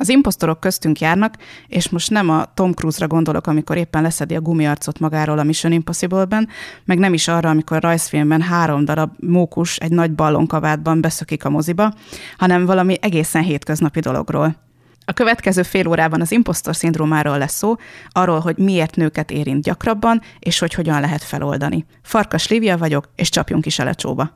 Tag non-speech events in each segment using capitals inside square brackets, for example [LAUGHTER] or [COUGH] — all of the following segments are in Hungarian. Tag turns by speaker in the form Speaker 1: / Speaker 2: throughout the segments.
Speaker 1: Az imposztorok köztünk járnak, és most nem a Tom Cruise-ra gondolok, amikor éppen leszedi a gumiarcot magáról a Mission Impossible-ben, meg nem is arra, amikor a rajzfilmben három darab mókus egy nagy ballonkabátban beszökik a moziba, hanem valami egészen hétköznapi dologról. A következő fél órában az impostor szindrómáról lesz szó, arról, hogy miért nőket érint gyakrabban, és hogy hogyan lehet feloldani. Farkas Lívia vagyok, és csapjunk is a lecsóba.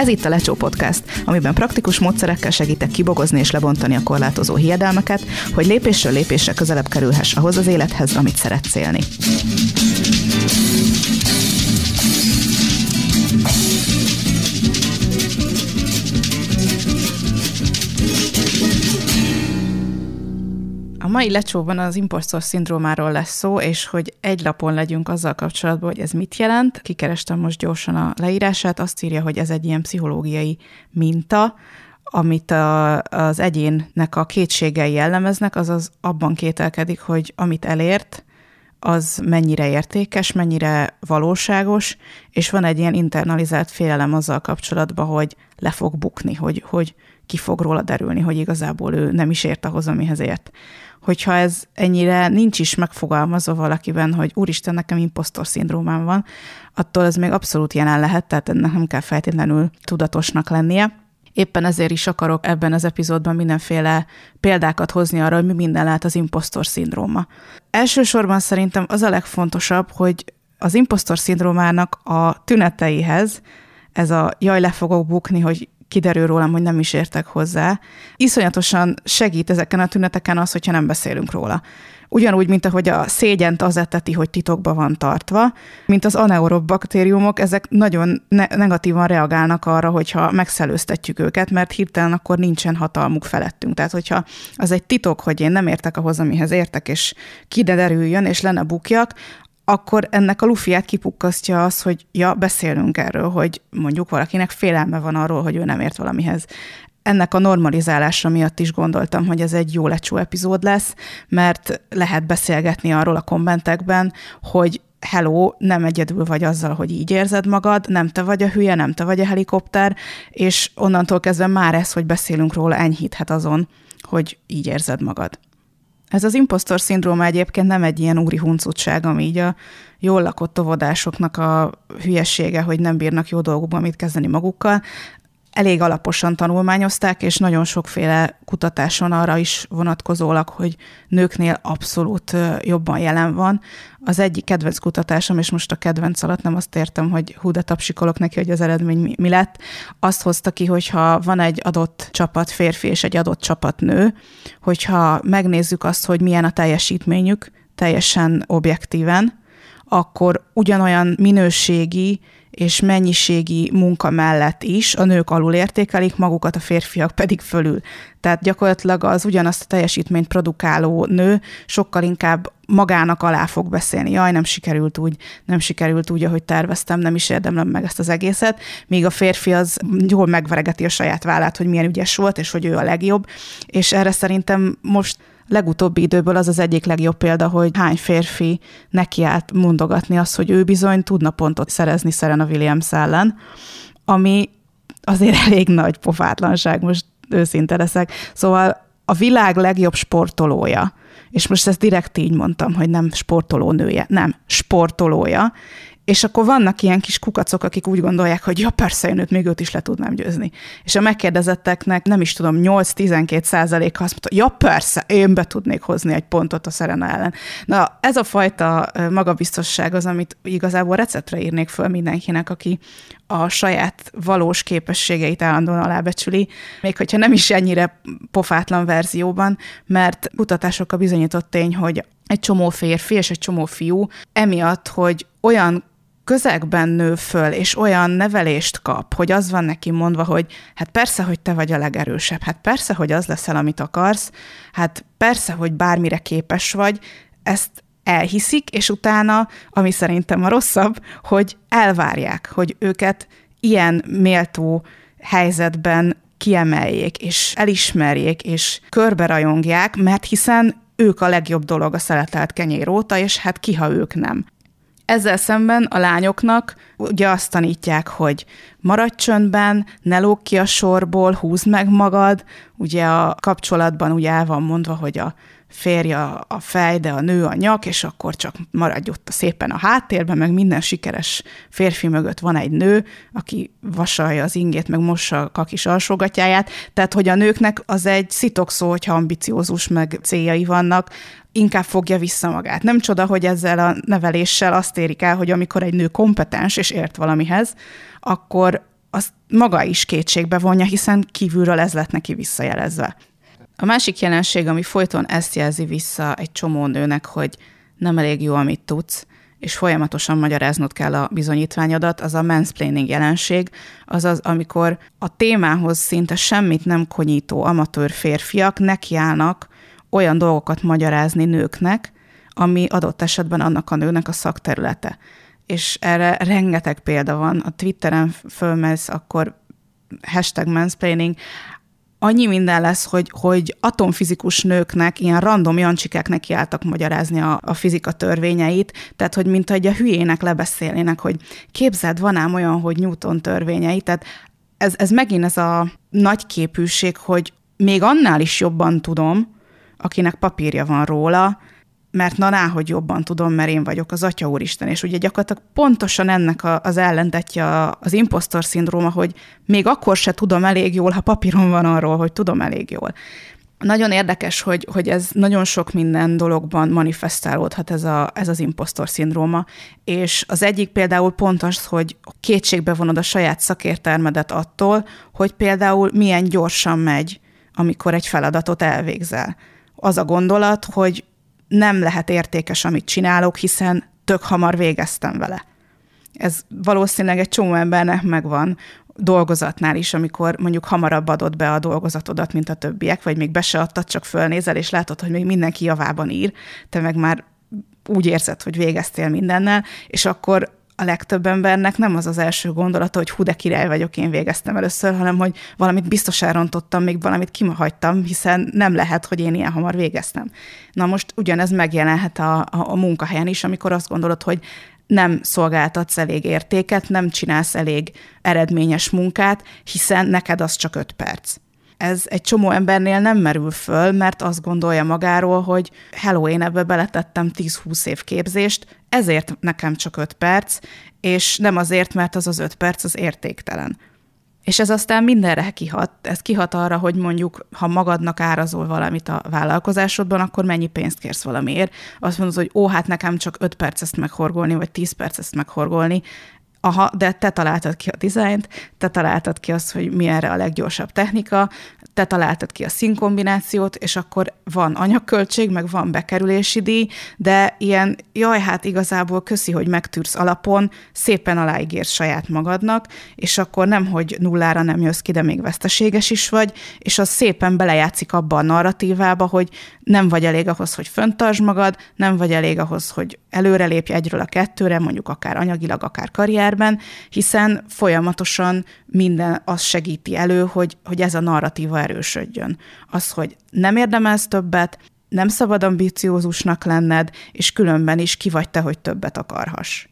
Speaker 1: Ez itt a Lecsó Podcast, amiben praktikus módszerekkel segítek kibogozni és lebontani a korlátozó hiedelmeket, hogy lépésről lépésre közelebb kerülhess ahhoz az élethez, amit szeretsz élni. Mai lecsóban az impostor szindrómáról lesz szó, és hogy egy lapon legyünk azzal kapcsolatban, hogy ez mit jelent. Kikerestem most gyorsan a leírását, azt írja, hogy ez egy ilyen pszichológiai minta, amit a, az egyénnek a kétségei jellemeznek, azaz abban kételkedik, hogy amit elért, az mennyire értékes, mennyire valóságos, és van egy ilyen internalizált félelem azzal kapcsolatban, hogy le fog bukni, hogy, hogy ki fog róla derülni, hogy igazából ő nem is ért ahhoz, amihez ért hogyha ez ennyire nincs is megfogalmazva valakiben, hogy úristen, nekem impostor szindrómám van, attól ez még abszolút jelen lehet, tehát ennek nem kell feltétlenül tudatosnak lennie. Éppen ezért is akarok ebben az epizódban mindenféle példákat hozni arra, hogy mi minden lehet az impostor szindróma. Elsősorban szerintem az a legfontosabb, hogy az impostor szindrómának a tüneteihez, ez a jaj, le fogok bukni, hogy kiderül rólam, hogy nem is értek hozzá. Iszonyatosan segít ezeken a tüneteken az, hogyha nem beszélünk róla. Ugyanúgy, mint ahogy a szégyent az eteti, hogy titokba van tartva, mint az anaerob baktériumok, ezek nagyon ne- negatívan reagálnak arra, hogyha megszelőztetjük őket, mert hirtelen akkor nincsen hatalmuk felettünk. Tehát, hogyha az egy titok, hogy én nem értek ahhoz, amihez értek, és kiderüljön, és lenne bukjak, akkor ennek a lufiát kipukkasztja az, hogy ja, beszélünk erről, hogy mondjuk valakinek félelme van arról, hogy ő nem ért valamihez. Ennek a normalizálása miatt is gondoltam, hogy ez egy jó lecsó epizód lesz, mert lehet beszélgetni arról a kommentekben, hogy hello, nem egyedül vagy azzal, hogy így érzed magad, nem te vagy a hülye, nem te vagy a helikopter, és onnantól kezdve már ez, hogy beszélünk róla, enyhíthet azon, hogy így érzed magad. Ez az impostor szindróma egyébként nem egy ilyen úri huncutság, ami így a jól lakott óvodásoknak a hülyessége, hogy nem bírnak jó dolgokban mit kezdeni magukkal elég alaposan tanulmányozták, és nagyon sokféle kutatáson arra is vonatkozólag, hogy nőknél abszolút jobban jelen van. Az egyik kedvenc kutatásom, és most a kedvenc alatt nem azt értem, hogy hú, de tapsikolok neki, hogy az eredmény mi, mi lett, azt hozta ki, hogyha van egy adott csapat férfi és egy adott csapat nő, hogyha megnézzük azt, hogy milyen a teljesítményük, teljesen objektíven, akkor ugyanolyan minőségi és mennyiségi munka mellett is a nők alul értékelik magukat, a férfiak pedig fölül. Tehát gyakorlatilag az ugyanazt a teljesítményt produkáló nő sokkal inkább magának alá fog beszélni. Jaj, nem sikerült úgy, nem sikerült úgy, ahogy terveztem, nem is érdemlem meg ezt az egészet, míg a férfi az jól megveregeti a saját vállát, hogy milyen ügyes volt, és hogy ő a legjobb, és erre szerintem most legutóbbi időből az az egyik legjobb példa, hogy hány férfi nekiállt mondogatni azt, hogy ő bizony tudna pontot szerezni Serena Williams ellen, ami azért [LAUGHS] elég nagy pofátlanság, most őszinte leszek. Szóval a világ legjobb sportolója, és most ezt direkt így mondtam, hogy nem sportoló nője, nem, sportolója, és akkor vannak ilyen kis kukacok, akik úgy gondolják, hogy ja, persze, én őt még őt is le tudnám győzni. És a megkérdezetteknek nem is tudom, 8-12 százalék azt mondta, ja, persze, én be tudnék hozni egy pontot a Serena ellen. Na, ez a fajta magabiztosság az, amit igazából receptre írnék föl mindenkinek, aki a saját valós képességeit állandóan alábecsüli, még hogyha nem is ennyire pofátlan verzióban, mert kutatások a bizonyított tény, hogy egy csomó férfi és egy csomó fiú emiatt, hogy olyan közegben nő föl, és olyan nevelést kap, hogy az van neki mondva, hogy hát persze, hogy te vagy a legerősebb, hát persze, hogy az leszel, amit akarsz, hát persze, hogy bármire képes vagy, ezt elhiszik, és utána, ami szerintem a rosszabb, hogy elvárják, hogy őket ilyen méltó helyzetben kiemeljék, és elismerjék, és körberajongják, mert hiszen ők a legjobb dolog a szeletelt kenyér óta, és hát ki, ha ők nem. Ezzel szemben a lányoknak ugye azt tanítják, hogy maradj csöndben, ne lóg ki a sorból, húzd meg magad. Ugye a kapcsolatban ugye el van mondva, hogy a férj a fej, de a nő a nyak, és akkor csak maradj ott szépen a háttérben, meg minden sikeres férfi mögött van egy nő, aki vasalja az ingét, meg mossa a kakis alsógatyáját. Tehát, hogy a nőknek az egy szitokszó, hogyha ambiciózus, meg céljai vannak, inkább fogja vissza magát. Nem csoda, hogy ezzel a neveléssel azt érik el, hogy amikor egy nő kompetens és ért valamihez, akkor azt maga is kétségbe vonja, hiszen kívülről ez lett neki visszajelezve. A másik jelenség, ami folyton ezt jelzi vissza egy csomó nőnek, hogy nem elég jó, amit tudsz, és folyamatosan magyaráznod kell a bizonyítványodat, az a mansplaining jelenség, azaz amikor a témához szinte semmit nem konyító amatőr férfiak nekiállnak olyan dolgokat magyarázni nőknek, ami adott esetben annak a nőnek a szakterülete. És erre rengeteg példa van. A Twitteren fölmez, akkor hashtag mansplaining, annyi minden lesz, hogy, hogy atomfizikus nőknek, ilyen random jancsikák nekiálltak magyarázni a, a fizika törvényeit, tehát hogy mint egy a hülyének lebeszélnének, hogy képzeld, van ám olyan, hogy Newton törvényei, tehát ez, ez megint ez a nagy képűség, hogy még annál is jobban tudom, akinek papírja van róla, mert na ná, hogy jobban tudom, mert én vagyok az Atya Úristen. És ugye gyakorlatilag pontosan ennek a, az ellentetje az impostor szindróma, hogy még akkor se tudom elég jól, ha papíron van arról, hogy tudom elég jól. Nagyon érdekes, hogy, hogy ez nagyon sok minden dologban manifestálódhat ez, a, ez az impostor szindróma, és az egyik például pont az, hogy kétségbe vonod a saját szakértelmedet attól, hogy például milyen gyorsan megy, amikor egy feladatot elvégzel. Az a gondolat, hogy nem lehet értékes, amit csinálok, hiszen tök hamar végeztem vele. Ez valószínűleg egy csomó embernek megvan dolgozatnál is, amikor mondjuk hamarabb adod be a dolgozatodat, mint a többiek, vagy még be se adtad, csak fölnézel, és látod, hogy még mindenki javában ír, te meg már úgy érzed, hogy végeztél mindennel, és akkor a legtöbb embernek nem az az első gondolata, hogy hú, de király vagyok, én végeztem először, hanem hogy valamit biztos elrontottam, még valamit kimahagytam, hiszen nem lehet, hogy én ilyen hamar végeztem. Na most ugyanez megjelenhet a, a, a munkahelyen is, amikor azt gondolod, hogy nem szolgáltatsz elég értéket, nem csinálsz elég eredményes munkát, hiszen neked az csak öt perc ez egy csomó embernél nem merül föl, mert azt gondolja magáról, hogy hello, én ebbe beletettem 10-20 év képzést, ezért nekem csak 5 perc, és nem azért, mert az az 5 perc az értéktelen. És ez aztán mindenre kihat. Ez kihat arra, hogy mondjuk, ha magadnak árazol valamit a vállalkozásodban, akkor mennyi pénzt kérsz valamiért. Azt mondod, hogy ó, hát nekem csak 5 perc ezt meghorgolni, vagy 10 perc ezt meghorgolni. Aha, de te találtad ki a dizájnt, te találtad ki azt, hogy mi erre a leggyorsabb technika, te találtad ki a színkombinációt, és akkor van anyagköltség, meg van bekerülési díj, de ilyen, jaj, hát igazából köszi, hogy megtűrsz alapon, szépen aláígérsz saját magadnak, és akkor nem, hogy nullára nem jössz ki, de még veszteséges is vagy, és az szépen belejátszik abba a narratívába, hogy nem vagy elég ahhoz, hogy föntartsd magad, nem vagy elég ahhoz, hogy előrelépj egyről a kettőre, mondjuk akár anyagilag, akár karrierben, hiszen folyamatosan minden azt segíti elő, hogy, hogy ez a narratíva erősödjön. Az, hogy nem érdemelsz többet, nem szabad ambiciózusnak lenned, és különben is ki vagy te, hogy többet akarhass.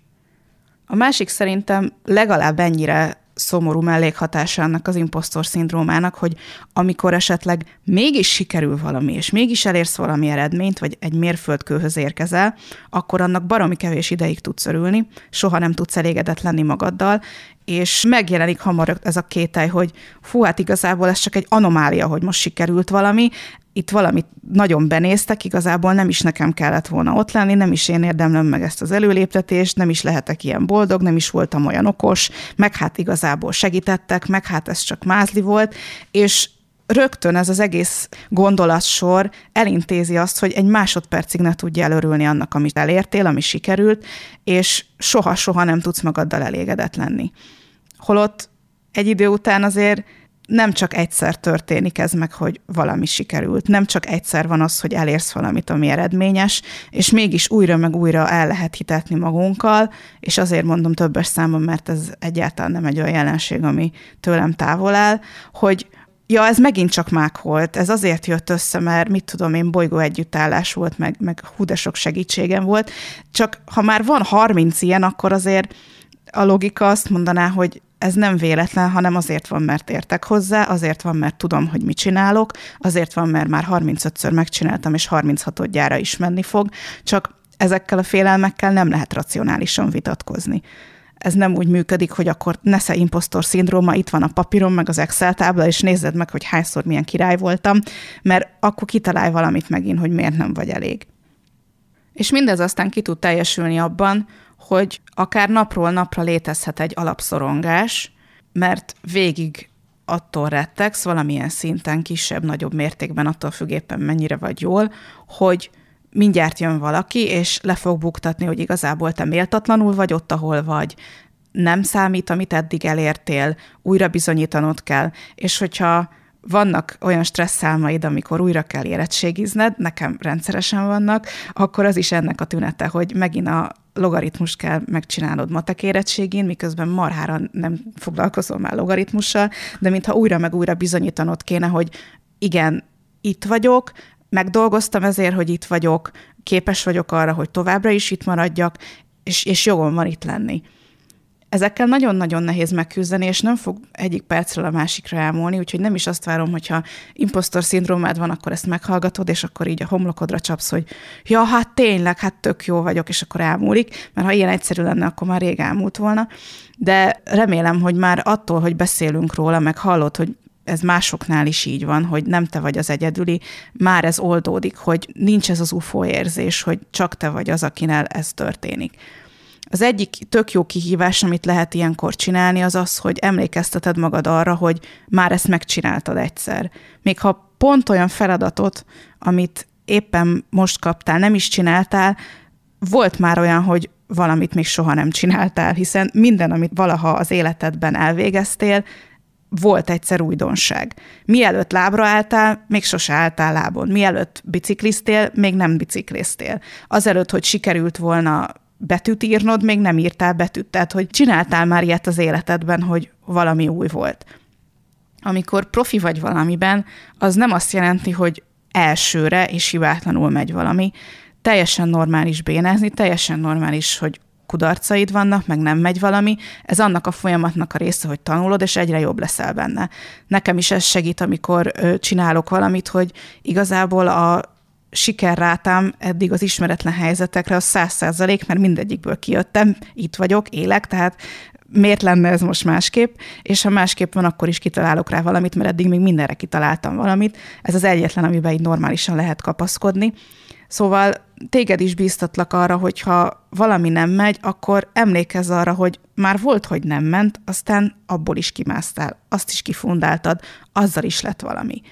Speaker 1: A másik szerintem legalább ennyire szomorú mellékhatása ennek az impostor szindrómának, hogy amikor esetleg mégis sikerül valami, és mégis elérsz valami eredményt, vagy egy mérföldkőhöz érkezel, akkor annak baromi kevés ideig tudsz örülni, soha nem tudsz elégedett lenni magaddal, és megjelenik hamar ez a kételj, hogy fú, hát igazából ez csak egy anomália, hogy most sikerült valami, itt valamit nagyon benéztek, igazából nem is nekem kellett volna ott lenni, nem is én érdemlem meg ezt az előléptetést, nem is lehetek ilyen boldog, nem is voltam olyan okos, meg hát igazából segítettek, meg hát ez csak mázli volt, és rögtön ez az egész gondolatsor elintézi azt, hogy egy másodpercig ne tudja elörülni annak, amit elértél, ami sikerült, és soha-soha nem tudsz magaddal elégedett lenni. Holott egy idő után azért nem csak egyszer történik ez meg, hogy valami sikerült. Nem csak egyszer van az, hogy elérsz valamit, ami eredményes, és mégis újra meg újra el lehet hitetni magunkkal, és azért mondom többes számon, mert ez egyáltalán nem egy olyan jelenség, ami tőlem távol áll, hogy ja, ez megint csak mák volt, ez azért jött össze, mert mit tudom én, bolygó együttállás volt, meg, meg hú, de sok segítségem volt. Csak ha már van 30 ilyen, akkor azért a logika azt mondaná, hogy ez nem véletlen, hanem azért van, mert értek hozzá, azért van, mert tudom, hogy mit csinálok, azért van, mert már 35-ször megcsináltam, és 36 gyára is menni fog, csak ezekkel a félelmekkel nem lehet racionálisan vitatkozni. Ez nem úgy működik, hogy akkor nesze impostor szindróma, itt van a papírom, meg az Excel tábla, és nézzed meg, hogy hányszor milyen király voltam, mert akkor kitalálj valamit megint, hogy miért nem vagy elég. És mindez aztán ki tud teljesülni abban, hogy akár napról napra létezhet egy alapszorongás, mert végig attól rettegsz, valamilyen szinten, kisebb, nagyobb mértékben, attól függ éppen mennyire vagy jól, hogy mindjárt jön valaki, és le fog buktatni, hogy igazából te méltatlanul vagy ott, ahol vagy, nem számít, amit eddig elértél, újra bizonyítanod kell, és hogyha vannak olyan stresszálmaid, amikor újra kell érettségizned, nekem rendszeresen vannak, akkor az is ennek a tünete, hogy megint a logaritmus kell megcsinálnod matek érettségén, miközben marhára nem foglalkozol már logaritmussal, de mintha újra meg újra bizonyítanod kéne, hogy igen, itt vagyok, megdolgoztam ezért, hogy itt vagyok, képes vagyok arra, hogy továbbra is itt maradjak, és, és jogom van itt lenni. Ezekkel nagyon-nagyon nehéz megküzdeni, és nem fog egyik percről a másikra elmúlni, úgyhogy nem is azt várom, hogyha impostor szindrómád van, akkor ezt meghallgatod, és akkor így a homlokodra csapsz, hogy ja, hát tényleg, hát tök jó vagyok, és akkor elmúlik, mert ha ilyen egyszerű lenne, akkor már rég elmúlt volna. De remélem, hogy már attól, hogy beszélünk róla, meg hallod, hogy ez másoknál is így van, hogy nem te vagy az egyedüli, már ez oldódik, hogy nincs ez az UFO érzés, hogy csak te vagy az, akinél ez történik. Az egyik tök jó kihívás, amit lehet ilyenkor csinálni, az az, hogy emlékezteted magad arra, hogy már ezt megcsináltad egyszer. Még ha pont olyan feladatot, amit éppen most kaptál, nem is csináltál, volt már olyan, hogy valamit még soha nem csináltál, hiszen minden, amit valaha az életedben elvégeztél, volt egyszer újdonság. Mielőtt lábra álltál, még sose álltál lábon. Mielőtt bicikliztél, még nem bicikliztél. Azelőtt, hogy sikerült volna betűt írnod, még nem írtál betűt. Tehát, hogy csináltál már ilyet az életedben, hogy valami új volt. Amikor profi vagy valamiben, az nem azt jelenti, hogy elsőre és hibátlanul megy valami. Teljesen normális bénázni, teljesen normális, hogy kudarcaid vannak, meg nem megy valami, ez annak a folyamatnak a része, hogy tanulod, és egyre jobb leszel benne. Nekem is ez segít, amikor csinálok valamit, hogy igazából a sikerrátám eddig az ismeretlen helyzetekre a száz százalék, mert mindegyikből kijöttem, itt vagyok, élek, tehát miért lenne ez most másképp, és ha másképp van, akkor is kitalálok rá valamit, mert eddig még mindenre kitaláltam valamit. Ez az egyetlen, amiben így normálisan lehet kapaszkodni. Szóval téged is bíztatlak arra, hogyha valami nem megy, akkor emlékezz arra, hogy már volt, hogy nem ment, aztán abból is kimásztál, azt is kifundáltad, azzal is lett valami.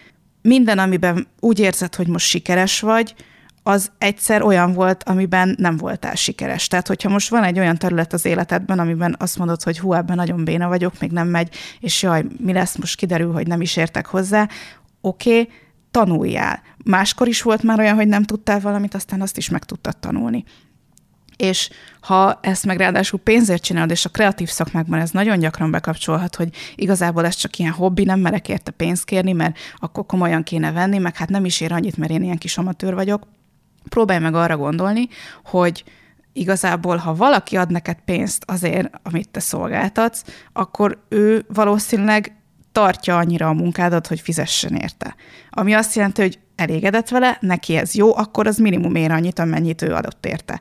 Speaker 1: Minden, amiben úgy érzed, hogy most sikeres vagy, az egyszer olyan volt, amiben nem voltál sikeres. Tehát, hogyha most van egy olyan terület az életedben, amiben azt mondod, hogy hú, ebben nagyon béna vagyok, még nem megy, és jaj, mi lesz, most kiderül, hogy nem is értek hozzá, oké, okay, tanuljál. Máskor is volt már olyan, hogy nem tudtál valamit, aztán azt is meg tudtad tanulni. És ha ezt meg ráadásul pénzért csinálod, és a kreatív szakmákban ez nagyon gyakran bekapcsolhat, hogy igazából ez csak ilyen hobbi, nem merek érte pénzt kérni, mert akkor komolyan kéne venni, meg hát nem is ér annyit, mert én ilyen kis amatőr vagyok. Próbálj meg arra gondolni, hogy igazából, ha valaki ad neked pénzt azért, amit te szolgáltatsz, akkor ő valószínűleg tartja annyira a munkádat, hogy fizessen érte. Ami azt jelenti, hogy elégedett vele, neki ez jó, akkor az minimum ér annyit, amennyit ő adott érte.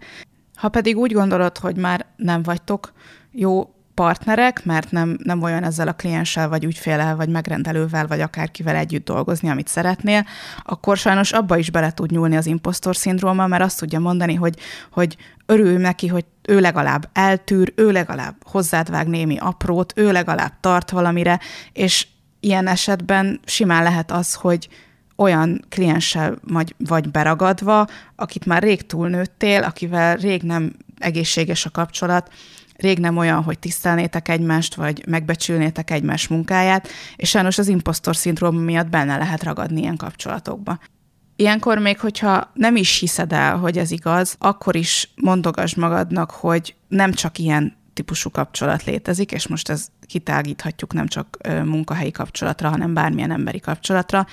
Speaker 1: Ha pedig úgy gondolod, hogy már nem vagytok jó partnerek, mert nem, nem olyan ezzel a klienssel, vagy ügyfélel, vagy megrendelővel, vagy akárkivel együtt dolgozni, amit szeretnél, akkor sajnos abba is bele tud nyúlni az impostor szindróma, mert azt tudja mondani, hogy, hogy örül neki, hogy ő legalább eltűr, ő legalább hozzád vág némi aprót, ő legalább tart valamire, és ilyen esetben simán lehet az, hogy olyan klienssel vagy, vagy beragadva, akit már rég túlnőttél, akivel rég nem egészséges a kapcsolat, rég nem olyan, hogy tisztelnétek egymást, vagy megbecsülnétek egymás munkáját, és sajnos az impostor szindróma miatt benne lehet ragadni ilyen kapcsolatokba. Ilyenkor még, hogyha nem is hiszed el, hogy ez igaz, akkor is mondogasd magadnak, hogy nem csak ilyen típusú kapcsolat létezik, és most ez kitágíthatjuk nem csak munkahelyi kapcsolatra, hanem bármilyen emberi kapcsolatra.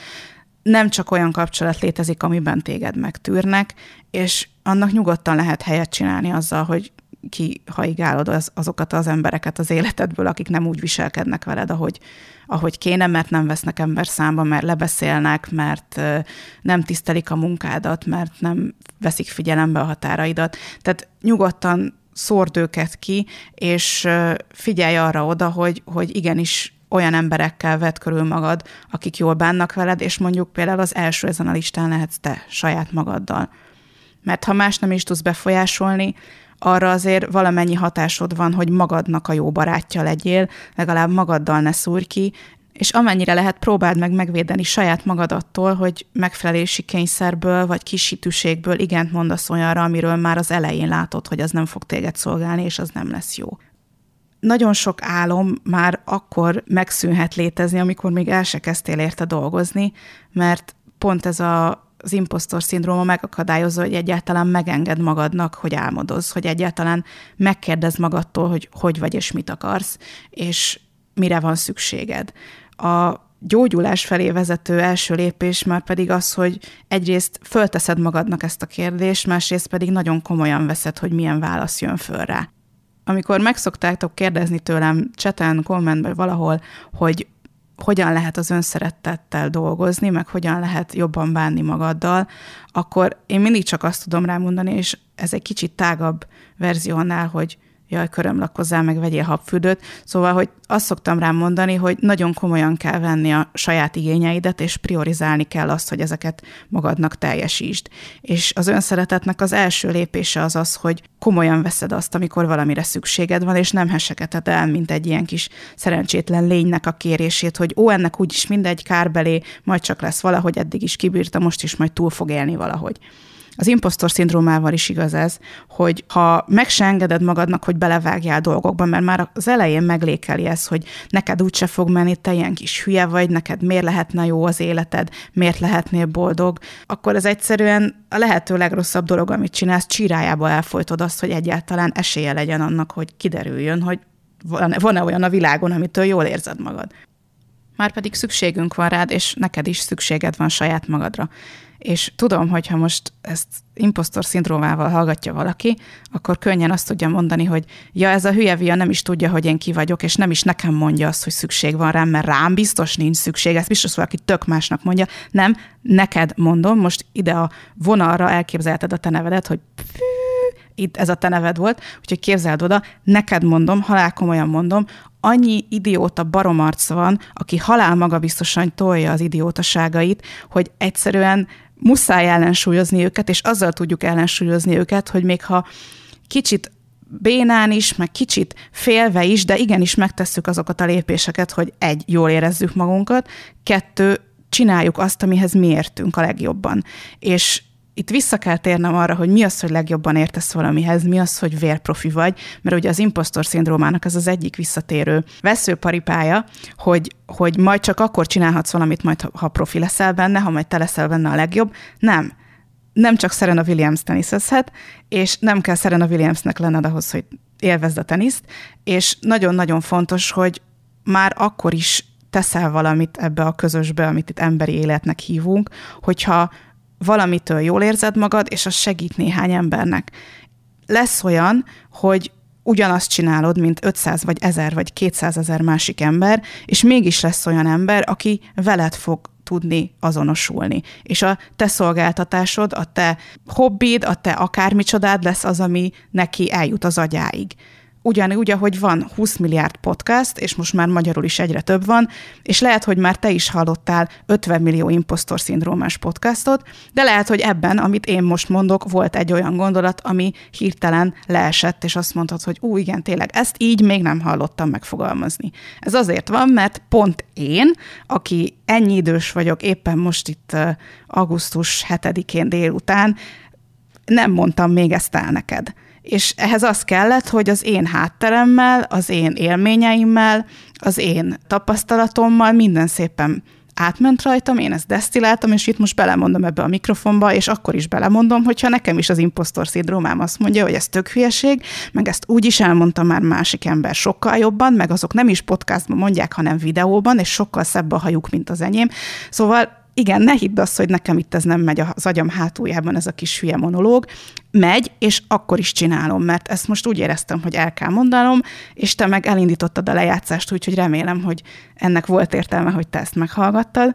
Speaker 1: Nem csak olyan kapcsolat létezik, amiben téged megtűrnek, és annak nyugodtan lehet helyet csinálni azzal, hogy kihaigálod az, azokat az embereket az életedből, akik nem úgy viselkednek veled, ahogy, ahogy kéne, mert nem vesznek ember számba, mert lebeszélnek, mert nem tisztelik a munkádat, mert nem veszik figyelembe a határaidat. Tehát nyugodtan szórd őket ki, és figyelj arra oda, hogy, hogy igenis olyan emberekkel vedd körül magad, akik jól bánnak veled, és mondjuk például az első ezen a listán lehetsz te saját magaddal. Mert ha más nem is tudsz befolyásolni, arra azért valamennyi hatásod van, hogy magadnak a jó barátja legyél, legalább magaddal ne szúrj ki, és amennyire lehet, próbáld meg megvédeni saját magad attól, hogy megfelelési kényszerből vagy kisítőségből igent mondasz olyanra, amiről már az elején látod, hogy az nem fog téged szolgálni, és az nem lesz jó. Nagyon sok álom már akkor megszűnhet létezni, amikor még el se kezdtél érte dolgozni, mert pont ez a az impostor szindróma megakadályozza, hogy egyáltalán megenged magadnak, hogy álmodoz, hogy egyáltalán megkérdez magadtól, hogy hogy vagy és mit akarsz, és mire van szükséged. A gyógyulás felé vezető első lépés már pedig az, hogy egyrészt fölteszed magadnak ezt a kérdést, másrészt pedig nagyon komolyan veszed, hogy milyen válasz jön föl rá. Amikor megszoktátok kérdezni tőlem cseten, kommentben valahol, hogy hogyan lehet az önszerettettel dolgozni, meg hogyan lehet jobban bánni magaddal, akkor én mindig csak azt tudom rámondani, és ez egy kicsit tágabb verzió annál, hogy jaj, körömlakozzál, meg vegyél habfürdőt. Szóval, hogy azt szoktam rám mondani, hogy nagyon komolyan kell venni a saját igényeidet, és priorizálni kell azt, hogy ezeket magadnak teljesítsd. És az önszeretetnek az első lépése az az, hogy komolyan veszed azt, amikor valamire szükséged van, és nem hesegeted el, mint egy ilyen kis szerencsétlen lénynek a kérését, hogy ó, ennek úgyis mindegy kárbelé, majd csak lesz valahogy, eddig is kibírta, most is majd túl fog élni valahogy. Az impostor szindrómával is igaz ez, hogy ha meg se engeded magadnak, hogy belevágjál dolgokba, mert már az elején meglékeli ez, hogy neked úgyse fog menni, te ilyen kis hülye vagy, neked miért lehetne jó az életed, miért lehetnél boldog, akkor ez egyszerűen a lehető legrosszabb dolog, amit csinálsz, csirájába elfolytod azt, hogy egyáltalán esélye legyen annak, hogy kiderüljön, hogy van-e olyan a világon, amitől jól érzed magad. Már pedig szükségünk van rád, és neked is szükséged van saját magadra és tudom, hogy ha most ezt impostor szindrómával hallgatja valaki, akkor könnyen azt tudja mondani, hogy ja, ez a hülye via nem is tudja, hogy én ki vagyok, és nem is nekem mondja azt, hogy szükség van rám, mert rám biztos nincs szükség, ezt biztos valaki tök másnak mondja. Nem, neked mondom, most ide a vonalra elképzelted a te nevedet, hogy itt ez a te neved volt, úgyhogy képzeld oda, neked mondom, halál komolyan mondom, annyi idióta baromarc van, aki halál maga biztosan tolja az idiótaságait, hogy egyszerűen muszáj ellensúlyozni őket, és azzal tudjuk ellensúlyozni őket, hogy még ha kicsit bénán is, meg kicsit félve is, de igenis megtesszük azokat a lépéseket, hogy egy, jól érezzük magunkat, kettő, csináljuk azt, amihez mi értünk a legjobban. És itt vissza kell térnem arra, hogy mi az, hogy legjobban értesz valamihez, mi az, hogy vérprofi vagy, mert ugye az impostor szindrómának ez az egyik visszatérő veszőparipája, hogy, hogy majd csak akkor csinálhatsz valamit, majd ha profi leszel benne, ha majd te leszel benne a legjobb. Nem. Nem csak Serena Williams teniszezhet, és nem kell Serena Williamsnek lenned ahhoz, hogy élvezd a teniszt, és nagyon-nagyon fontos, hogy már akkor is teszel valamit ebbe a közösbe, amit itt emberi életnek hívunk, hogyha valamitől jól érzed magad, és az segít néhány embernek. Lesz olyan, hogy ugyanazt csinálod, mint 500 vagy 1000 vagy 200 ezer másik ember, és mégis lesz olyan ember, aki veled fog tudni azonosulni. És a te szolgáltatásod, a te hobbid, a te akármicsodád lesz az, ami neki eljut az agyáig ugyanúgy, ahogy van 20 milliárd podcast, és most már magyarul is egyre több van, és lehet, hogy már te is hallottál 50 millió impostor szindrómás podcastot, de lehet, hogy ebben, amit én most mondok, volt egy olyan gondolat, ami hirtelen leesett, és azt mondtad, hogy ú, igen, tényleg, ezt így még nem hallottam megfogalmazni. Ez azért van, mert pont én, aki ennyi idős vagyok, éppen most itt augusztus 7-én délután, nem mondtam még ezt el neked és ehhez az kellett, hogy az én hátteremmel, az én élményeimmel, az én tapasztalatommal minden szépen átment rajtam, én ezt desztiláltam, és itt most belemondom ebbe a mikrofonba, és akkor is belemondom, hogyha nekem is az impostor szindrómám azt mondja, hogy ez tök hülyeség, meg ezt úgy is elmondta már másik ember sokkal jobban, meg azok nem is podcastban mondják, hanem videóban, és sokkal szebb a hajuk, mint az enyém. Szóval igen, ne hidd azt, hogy nekem itt ez nem megy az agyam hátuljában, ez a kis hülye monológ. Megy, és akkor is csinálom, mert ezt most úgy éreztem, hogy el kell mondanom, és te meg elindítottad a lejátszást, úgyhogy remélem, hogy ennek volt értelme, hogy te ezt meghallgattad.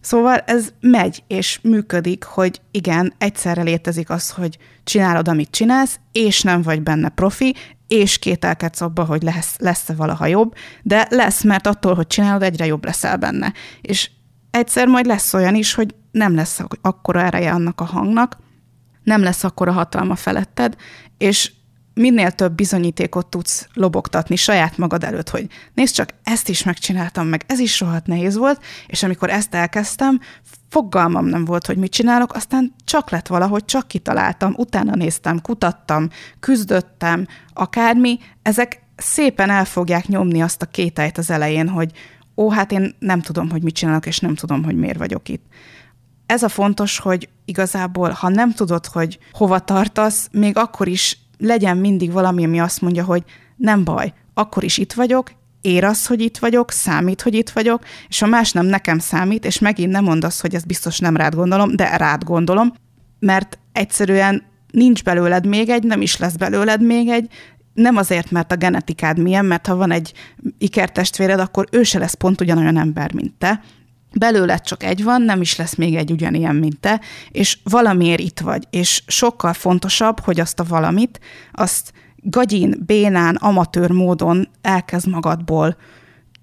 Speaker 1: Szóval ez megy és működik, hogy igen, egyszerre létezik az, hogy csinálod, amit csinálsz, és nem vagy benne profi, és kételkedsz abba, hogy lesz, lesz-e valaha jobb, de lesz, mert attól, hogy csinálod, egyre jobb leszel benne. És egyszer majd lesz olyan is, hogy nem lesz akkora ereje annak a hangnak, nem lesz akkora hatalma feletted, és minél több bizonyítékot tudsz lobogtatni saját magad előtt, hogy nézd csak, ezt is megcsináltam, meg ez is rohadt nehéz volt, és amikor ezt elkezdtem, fogalmam nem volt, hogy mit csinálok, aztán csak lett valahogy, csak kitaláltam, utána néztem, kutattam, küzdöttem, akármi, ezek szépen el fogják nyomni azt a kételyt az elején, hogy ó, hát én nem tudom, hogy mit csinálok, és nem tudom, hogy miért vagyok itt. Ez a fontos, hogy igazából, ha nem tudod, hogy hova tartasz, még akkor is legyen mindig valami, ami azt mondja, hogy nem baj, akkor is itt vagyok, ér az, hogy itt vagyok, számít, hogy itt vagyok, és ha más nem nekem számít, és megint nem mondasz, hogy ez biztos nem rád gondolom, de rád gondolom, mert egyszerűen nincs belőled még egy, nem is lesz belőled még egy, nem azért, mert a genetikád milyen, mert ha van egy ikertestvéred, akkor ő se lesz pont ugyanolyan ember, mint te. Belőled csak egy van, nem is lesz még egy ugyanilyen, mint te, és valamiért itt vagy. És sokkal fontosabb, hogy azt a valamit, azt gagyin, bénán, amatőr módon elkezd magadból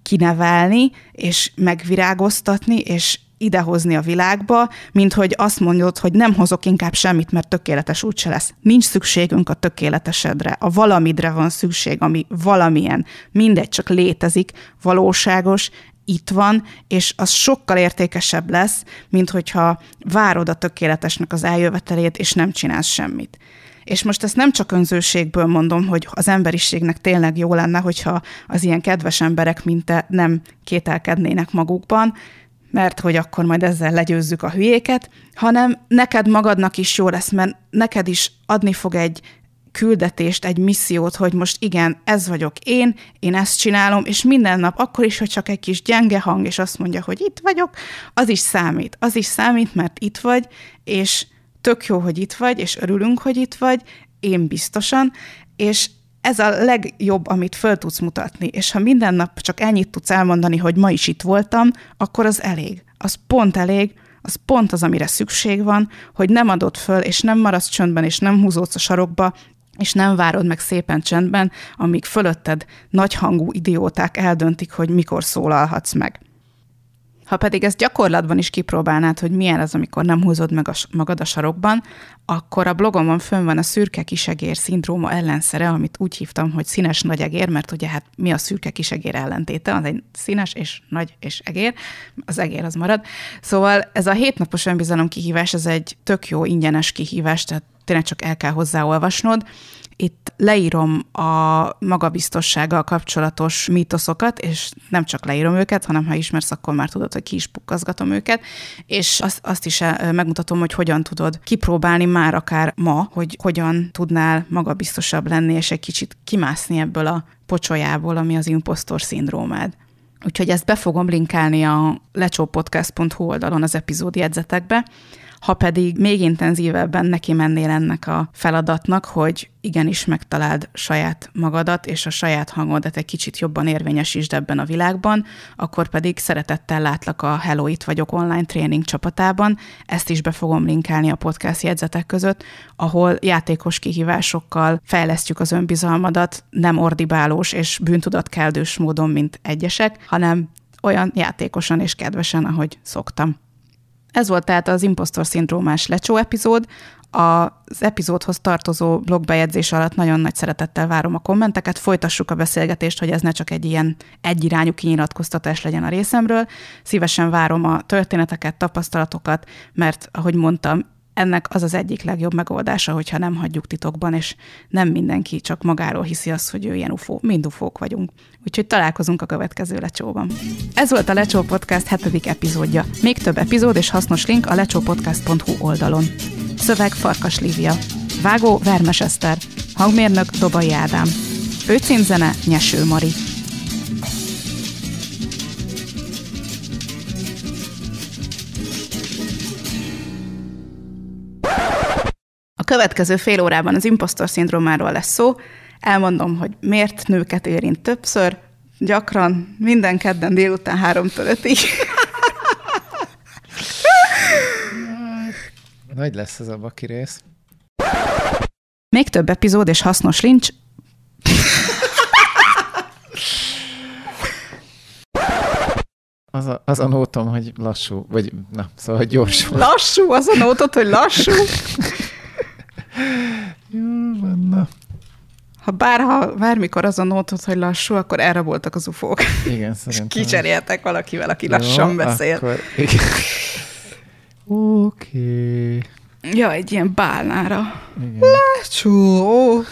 Speaker 1: kinevelni, és megvirágoztatni, és idehozni a világba, mint hogy azt mondod, hogy nem hozok inkább semmit, mert tökéletes úgyse lesz. Nincs szükségünk a tökéletesedre. A valamidre van szükség, ami valamilyen, mindegy, csak létezik, valóságos, itt van, és az sokkal értékesebb lesz, mint hogyha várod a tökéletesnek az eljövetelét, és nem csinálsz semmit. És most ezt nem csak önzőségből mondom, hogy az emberiségnek tényleg jó lenne, hogyha az ilyen kedves emberek, mint te nem kételkednének magukban, mert hogy akkor majd ezzel legyőzzük a hülyéket, hanem neked magadnak is jó lesz, mert neked is adni fog egy küldetést, egy missziót, hogy most igen, ez vagyok én, én ezt csinálom, és minden nap, akkor is, hogy csak egy kis gyenge hang, és azt mondja, hogy itt vagyok, az is számít. Az is számít, mert itt vagy, és tök jó, hogy itt vagy, és örülünk, hogy itt vagy, én biztosan, és ez a legjobb, amit föl tudsz mutatni, és ha minden nap csak ennyit tudsz elmondani, hogy ma is itt voltam, akkor az elég. Az pont elég, az pont az, amire szükség van, hogy nem adod föl, és nem maradsz csöndben, és nem húzódsz a sarokba, és nem várod meg szépen csendben, amíg fölötted nagyhangú idióták eldöntik, hogy mikor szólalhatsz meg. Ha pedig ezt gyakorlatban is kipróbálnád, hogy milyen az, amikor nem húzod meg a, magad a sarokban, akkor a blogomon fönn van a szürke kisegér szindróma ellenszere, amit úgy hívtam, hogy színes nagy egér, mert ugye hát mi a szürke kisegér ellentéte, az egy színes és nagy és egér, az egér az marad. Szóval ez a hétnapos önbizalom kihívás, ez egy tök jó ingyenes kihívás, tehát tényleg csak el kell hozzáolvasnod, itt leírom a magabiztossággal kapcsolatos mítoszokat, és nem csak leírom őket, hanem ha ismersz, akkor már tudod, hogy ki is pukkazgatom őket, és azt, azt is megmutatom, hogy hogyan tudod kipróbálni már akár ma, hogy hogyan tudnál magabiztosabb lenni, és egy kicsit kimászni ebből a pocsolyából, ami az impostor szindrómád. Úgyhogy ezt be fogom linkálni a lecsópodcast.hu oldalon az epizód jegyzetekbe, ha pedig még intenzívebben neki mennél ennek a feladatnak, hogy igenis megtaláld saját magadat, és a saját hangodat egy kicsit jobban érvényesítsd ebben a világban, akkor pedig szeretettel látlak a Hello Itt vagyok online tréning csapatában. Ezt is be fogom linkálni a podcast jegyzetek között, ahol játékos kihívásokkal fejlesztjük az önbizalmadat, nem ordibálós és bűntudatkeldős módon, mint egyesek, hanem olyan játékosan és kedvesen, ahogy szoktam. Ez volt tehát az impostor szindrómás lecsó epizód. Az epizódhoz tartozó blogbejegyzés alatt nagyon nagy szeretettel várom a kommenteket, folytassuk a beszélgetést, hogy ez ne csak egy ilyen egyirányú kinyilatkoztatás legyen a részemről. Szívesen várom a történeteket, tapasztalatokat, mert ahogy mondtam, ennek az az egyik legjobb megoldása, hogyha nem hagyjuk titokban, és nem mindenki csak magáról hiszi azt, hogy ő ilyen ufó. Mind ufók vagyunk. Úgyhogy találkozunk a következő lecsóban. Ez volt a Lecsó Podcast hetedik epizódja. Még több epizód és hasznos link a lecsópodcast.hu oldalon. Szöveg Farkas Lívia. Vágó Vermes Eszter. Hangmérnök Dobai Ádám. Főcímzene Nyeső Mari. A következő fél órában az impostor szindrómáról lesz szó. Elmondom, hogy miért nőket érint többször, gyakran, minden kedden délután háromtól ötig. [LAUGHS]
Speaker 2: Nagy lesz ez a baki rész.
Speaker 1: Még több epizód és hasznos lincs.
Speaker 2: Az a, az a nótom, hogy lassú, vagy na, szóval hogy gyorsul. [LAUGHS]
Speaker 1: Lassú, az a nótot, hogy lassú.
Speaker 2: Jó, van, na.
Speaker 1: Ha bárha, bármikor az a nótot, hogy lassú, akkor erre voltak az ufók.
Speaker 2: Igen, [LAUGHS]
Speaker 1: És
Speaker 2: szerintem.
Speaker 1: kicseréltek valakivel, aki lassan beszél.
Speaker 2: Akkor. [LAUGHS] Oké.
Speaker 1: Ja, egy ilyen bálnára.
Speaker 2: Igen.
Speaker 1: Lassú.